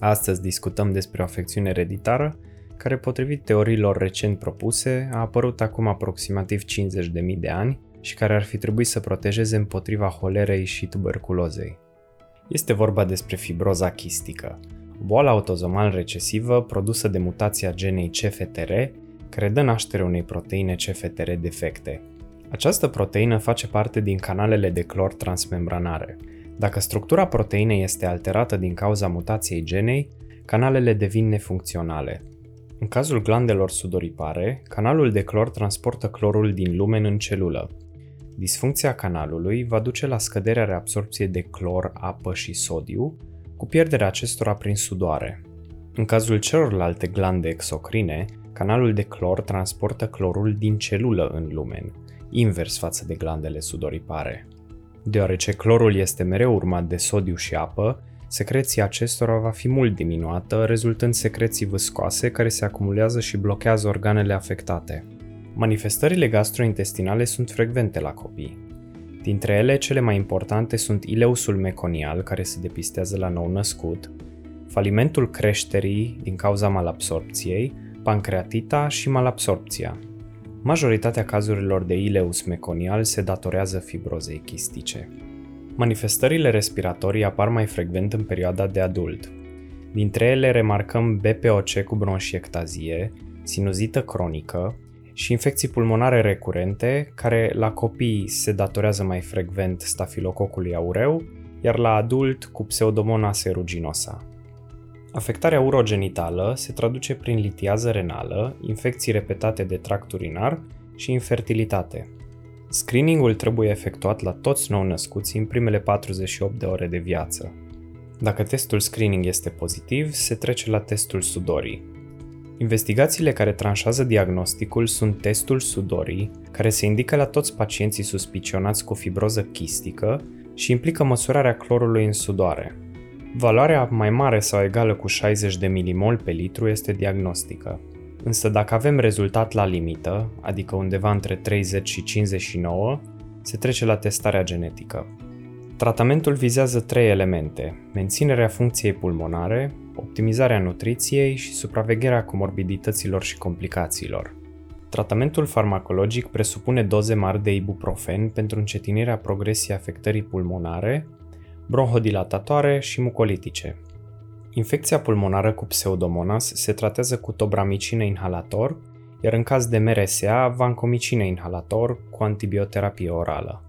Astăzi discutăm despre o afecțiune ereditară care, potrivit teoriilor recent propuse, a apărut acum aproximativ 50.000 de ani și care ar fi trebuit să protejeze împotriva holerei și tuberculozei. Este vorba despre fibroza chistică, o boală autozomal recesivă produsă de mutația genei CFTR, care dă naștere unei proteine CFTR defecte. Această proteină face parte din canalele de clor transmembranare, dacă structura proteinei este alterată din cauza mutației genei, canalele devin nefuncționale. În cazul glandelor sudoripare, canalul de clor transportă clorul din lumen în celulă. Disfuncția canalului va duce la scăderea reabsorpției de clor, apă și sodiu, cu pierderea acestora prin sudoare. În cazul celorlalte glande exocrine, canalul de clor transportă clorul din celulă în lumen, invers față de glandele sudoripare. Deoarece clorul este mereu urmat de sodiu și apă, secreția acestora va fi mult diminuată, rezultând secreții viscoase care se acumulează și blochează organele afectate. Manifestările gastrointestinale sunt frecvente la copii. Dintre ele, cele mai importante sunt ileusul meconial, care se depistează la nou născut, falimentul creșterii din cauza malabsorpției, pancreatita și malabsorpția, Majoritatea cazurilor de ileus meconial se datorează fibrozei chistice. Manifestările respiratorii apar mai frecvent în perioada de adult. Dintre ele remarcăm BPOC cu bronșiectazie, sinuzită cronică și infecții pulmonare recurente, care la copii se datorează mai frecvent stafilococului aureu, iar la adult cu pseudomonas aeruginosa. Afectarea urogenitală se traduce prin litiază renală, infecții repetate de tract urinar și infertilitate. Screeningul trebuie efectuat la toți nou-născuți în primele 48 de ore de viață. Dacă testul screening este pozitiv, se trece la testul sudorii. Investigațiile care tranșează diagnosticul sunt testul sudorii, care se indică la toți pacienții suspicionați cu fibroză chistică și implică măsurarea clorului în sudoare. Valoarea mai mare sau egală cu 60 de milimol pe litru este diagnostică. Însă dacă avem rezultat la limită, adică undeva între 30 și 59, se trece la testarea genetică. Tratamentul vizează trei elemente: menținerea funcției pulmonare, optimizarea nutriției și supravegherea comorbidităților și complicațiilor. Tratamentul farmacologic presupune doze mari de ibuprofen pentru încetinirea progresiei afectării pulmonare bronhodilatatoare și mucolitice. Infecția pulmonară cu pseudomonas se tratează cu tobramicine inhalator, iar în caz de MRSA, vancomicine inhalator cu antibioterapie orală.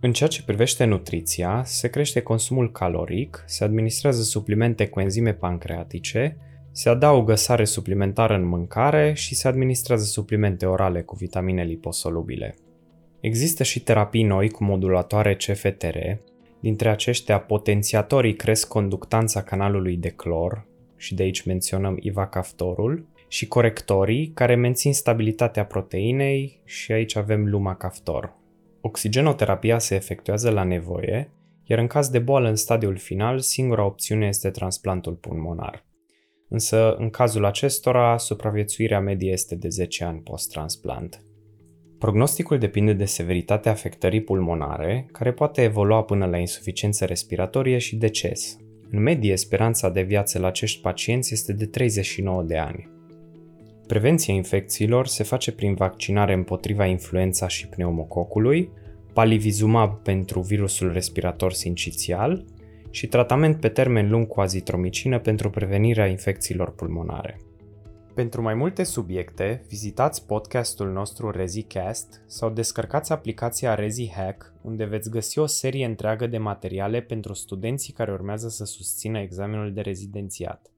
În ceea ce privește nutriția, se crește consumul caloric, se administrează suplimente cu enzime pancreatice, se adaugă sare suplimentară în mâncare și se administrează suplimente orale cu vitamine liposolubile. Există și terapii noi cu modulatoare CFTR, Dintre aceștia, potențiatorii cresc conductanța canalului de clor, și de aici menționăm ivacaftorul, și corectorii care mențin stabilitatea proteinei și aici avem lumacaftor. Oxigenoterapia se efectuează la nevoie, iar în caz de boală în stadiul final, singura opțiune este transplantul pulmonar. Însă, în cazul acestora, supraviețuirea medie este de 10 ani post-transplant. Prognosticul depinde de severitatea afectării pulmonare, care poate evolua până la insuficiență respiratorie și deces. În medie, speranța de viață la acești pacienți este de 39 de ani. Prevenția infecțiilor se face prin vaccinare împotriva influența și pneumococului, palivizumab pentru virusul respirator sincițial și tratament pe termen lung cu azitromicină pentru prevenirea infecțiilor pulmonare. Pentru mai multe subiecte, vizitați podcastul nostru ReziCast sau descărcați aplicația ReziHack, unde veți găsi o serie întreagă de materiale pentru studenții care urmează să susțină examenul de rezidențiat.